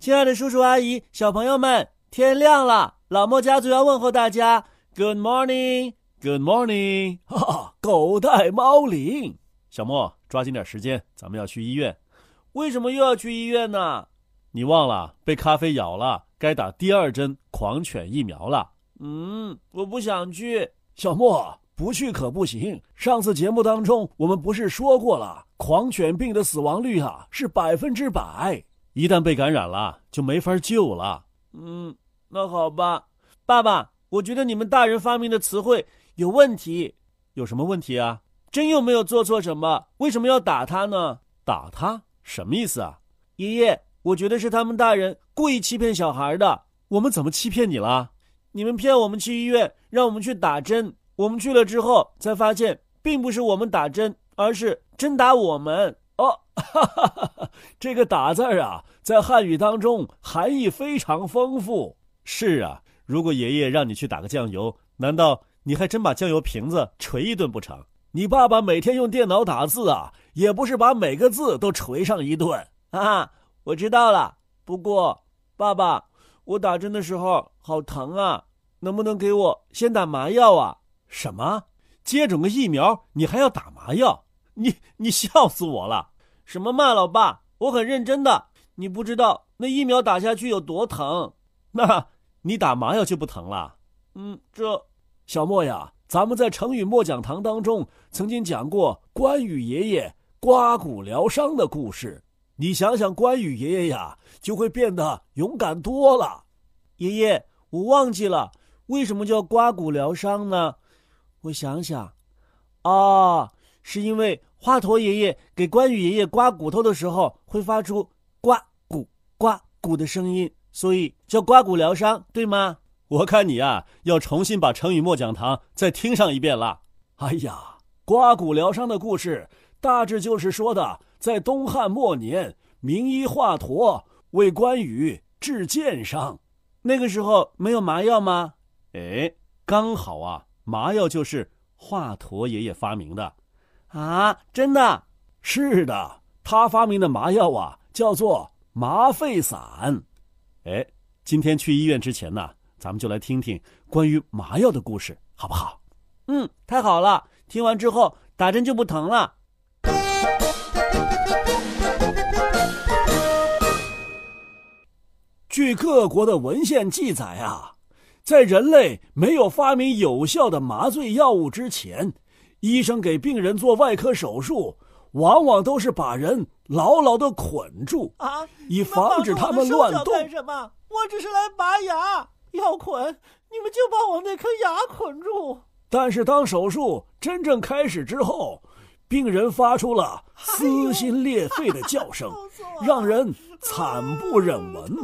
亲爱的叔叔阿姨、小朋友们，天亮了，老莫家族要问候大家，Good morning，Good morning，哈哈，狗带猫领。小莫，抓紧点时间，咱们要去医院。为什么又要去医院呢？你忘了被咖啡咬了，该打第二针狂犬疫苗了。嗯，我不想去。小莫，不去可不行。上次节目当中，我们不是说过了，狂犬病的死亡率啊是百分之百。一旦被感染了，就没法救了。嗯，那好吧，爸爸，我觉得你们大人发明的词汇有问题。有什么问题啊？真又没有做错什么，为什么要打他呢？打他什么意思啊？爷爷，我觉得是他们大人故意欺骗小孩的。我们怎么欺骗你了？你们骗我们去医院，让我们去打针。我们去了之后，才发现并不是我们打针，而是针打我们。哈哈哈哈这个“打”字啊，在汉语当中含义非常丰富。是啊，如果爷爷让你去打个酱油，难道你还真把酱油瓶子捶一顿不成？你爸爸每天用电脑打字啊，也不是把每个字都捶上一顿 啊。我知道了，不过爸爸，我打针的时候好疼啊，能不能给我先打麻药啊？什么？接种个疫苗，你还要打麻药？你你笑死我了！什么嘛，老爸，我很认真的。你不知道那疫苗打下去有多疼？那你打麻药就不疼了？嗯，这小莫呀，咱们在成语默讲堂当中曾经讲过关羽爷爷刮骨疗伤的故事。你想想，关羽爷爷呀，就会变得勇敢多了。爷爷，我忘记了为什么叫刮骨疗伤呢？我想想，啊。是因为华佗爷爷给关羽爷爷刮骨头的时候会发出“刮骨刮骨”的声音，所以叫刮骨疗伤，对吗？我看你啊，要重新把成语默讲堂再听上一遍了。哎呀，刮骨疗伤的故事大致就是说的，在东汉末年，名医华佗为关羽治箭伤，那个时候没有麻药吗？哎，刚好啊，麻药就是华佗爷爷发明的。啊，真的是的，他发明的麻药啊，叫做麻沸散。哎，今天去医院之前呢，咱们就来听听关于麻药的故事，好不好？嗯，太好了，听完之后打针就不疼了。据各国的文献记载啊，在人类没有发明有效的麻醉药物之前。医生给病人做外科手术，往往都是把人牢牢的捆住啊，以防止他们乱动。干什么？我只是来拔牙，要捆你们就把我那颗牙捆住。但是当手术真正开始之后，病人发出了撕心裂肺的叫声，让人惨不忍闻。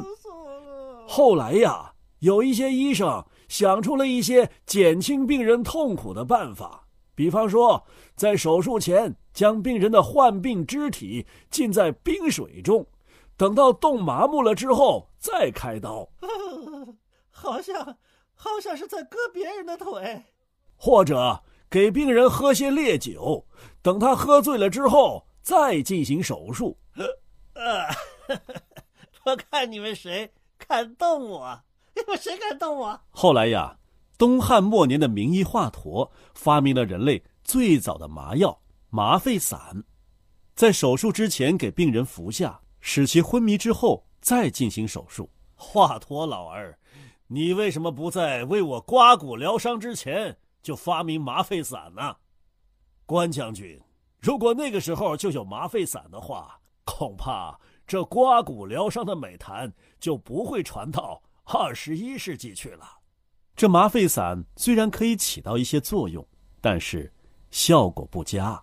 后来呀，有一些医生想出了一些减轻病人痛苦的办法。比方说，在手术前将病人的患病肢体浸在冰水中，等到冻麻木了之后再开刀。好像，好像是在割别人的腿。或者给病人喝些烈酒，等他喝醉了之后再进行手术。呃，我看你们谁敢动我？你们谁敢动我？后来呀。东汉末年的名医华佗发明了人类最早的麻药麻沸散，在手术之前给病人服下，使其昏迷之后再进行手术。华佗老儿，你为什么不在为我刮骨疗伤之前就发明麻沸散呢？关将军，如果那个时候就有麻沸散的话，恐怕这刮骨疗伤的美谈就不会传到二十一世纪去了。这麻沸散虽然可以起到一些作用，但是效果不佳。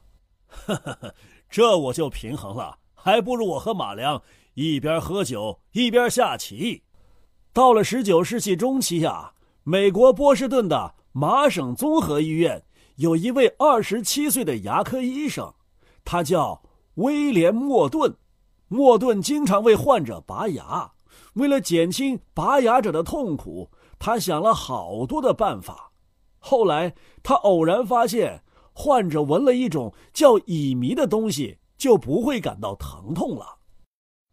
这我就平衡了，还不如我和马良一边喝酒一边下棋。到了十九世纪中期呀，美国波士顿的麻省综合医院有一位二十七岁的牙科医生，他叫威廉·莫顿。莫顿经常为患者拔牙，为了减轻拔牙者的痛苦。他想了好多的办法，后来他偶然发现，患者闻了一种叫乙醚的东西，就不会感到疼痛了。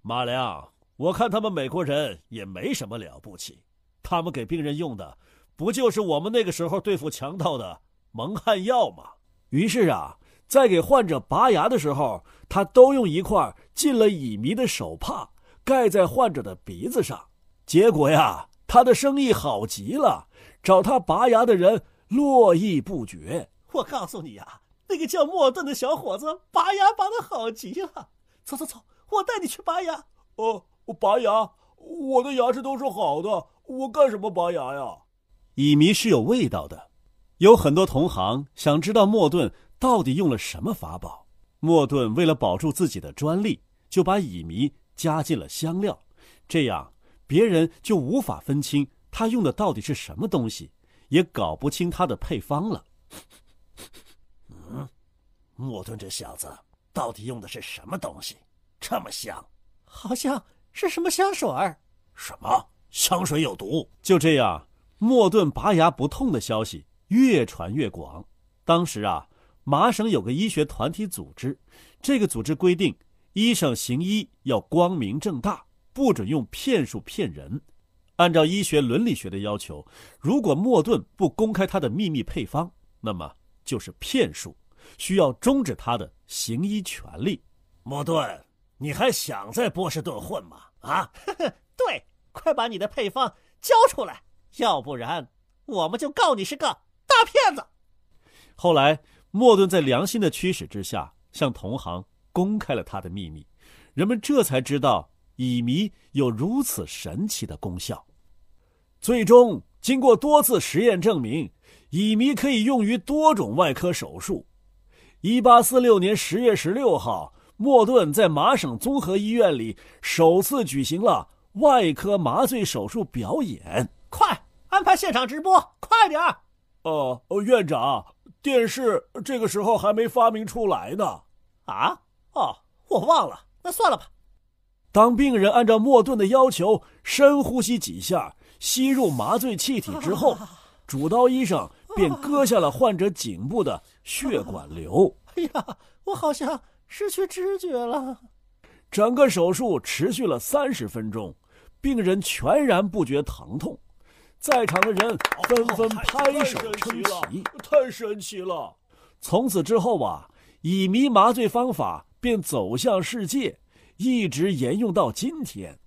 马良，我看他们美国人也没什么了不起，他们给病人用的，不就是我们那个时候对付强盗的蒙汗药吗？于是啊，在给患者拔牙的时候，他都用一块进了乙醚的手帕盖在患者的鼻子上。结果呀，他的生意好极了，找他拔牙的人络绎不绝。我告诉你呀，那个叫莫顿的小伙子拔牙拔的好极了。走走走，我带你去拔牙。哦。拔牙，我的牙齿都是好的，我干什么拔牙呀？乙醚是有味道的，有很多同行想知道莫顿到底用了什么法宝。莫顿为了保住自己的专利，就把乙醚加进了香料，这样别人就无法分清他用的到底是什么东西，也搞不清他的配方了。嗯，莫顿这小子到底用的是什么东西？这么香，好像……是什么香水儿？什么香水有毒？就这样，莫顿拔牙不痛的消息越传越广。当时啊，麻省有个医学团体组织，这个组织规定，医生行医要光明正大，不准用骗术骗人。按照医学伦理学的要求，如果莫顿不公开他的秘密配方，那么就是骗术，需要终止他的行医权利。莫顿。你还想在波士顿混吗？啊，对，快把你的配方交出来，要不然我们就告你是个大骗子。后来，莫顿在良心的驱使之下，向同行公开了他的秘密，人们这才知道乙醚有如此神奇的功效。最终，经过多次实验证明，乙醚可以用于多种外科手术。一八四六年十月十六号。莫顿在麻省综合医院里首次举行了外科麻醉手术表演。快安排现场直播，快点儿！呃，院长，电视这个时候还没发明出来呢。啊？哦，我忘了。那算了吧。当病人按照莫顿的要求深呼吸几下，吸入麻醉气体之后，主刀医生便割下了患者颈部的血管瘤。哎呀，我好像……失去知觉了，整个手术持续了三十分钟，病人全然不觉疼痛，在场的人纷纷拍手称奇，太神奇了！从此之后啊，乙醚麻醉方法便走向世界，一直沿用到今天。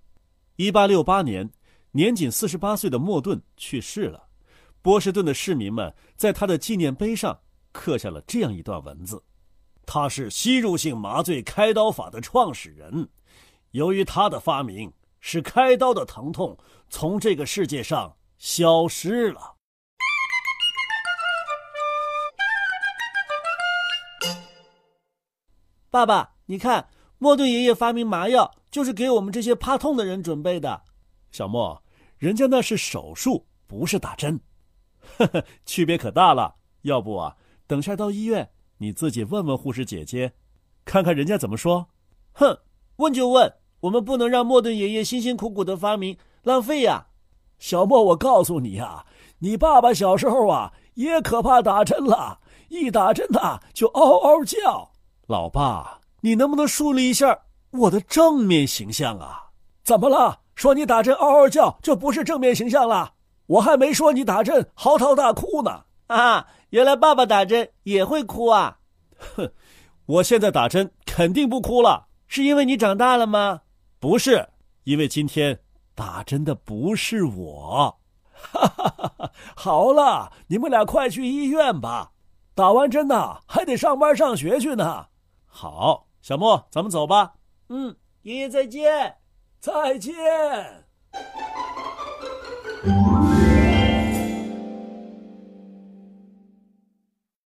一八六八年，年仅四十八岁的莫顿去世了，波士顿的市民们在他的纪念碑上刻下了这样一段文字。他是吸入性麻醉开刀法的创始人，由于他的发明，使开刀的疼痛从这个世界上消失了。爸爸，你看，莫顿爷爷发明麻药就是给我们这些怕痛的人准备的。小莫，人家那是手术，不是打针，呵呵，区别可大了。要不啊，等下到医院。你自己问问护士姐姐，看看人家怎么说。哼，问就问，我们不能让莫顿爷爷辛辛苦苦的发明浪费呀。小莫，我告诉你呀，你爸爸小时候啊也可怕打针了，一打针呐就嗷嗷叫。老爸，你能不能树立一下我的正面形象啊？怎么了？说你打针嗷嗷叫就不是正面形象了？我还没说你打针嚎啕大哭呢。啊，原来爸爸打针也会哭啊！哼，我现在打针肯定不哭了，是因为你长大了吗？不是，因为今天打针的不是我。哈哈哈哈好了，你们俩快去医院吧，打完针呢还得上班上学去呢。好，小莫，咱们走吧。嗯，爷爷再见，再见。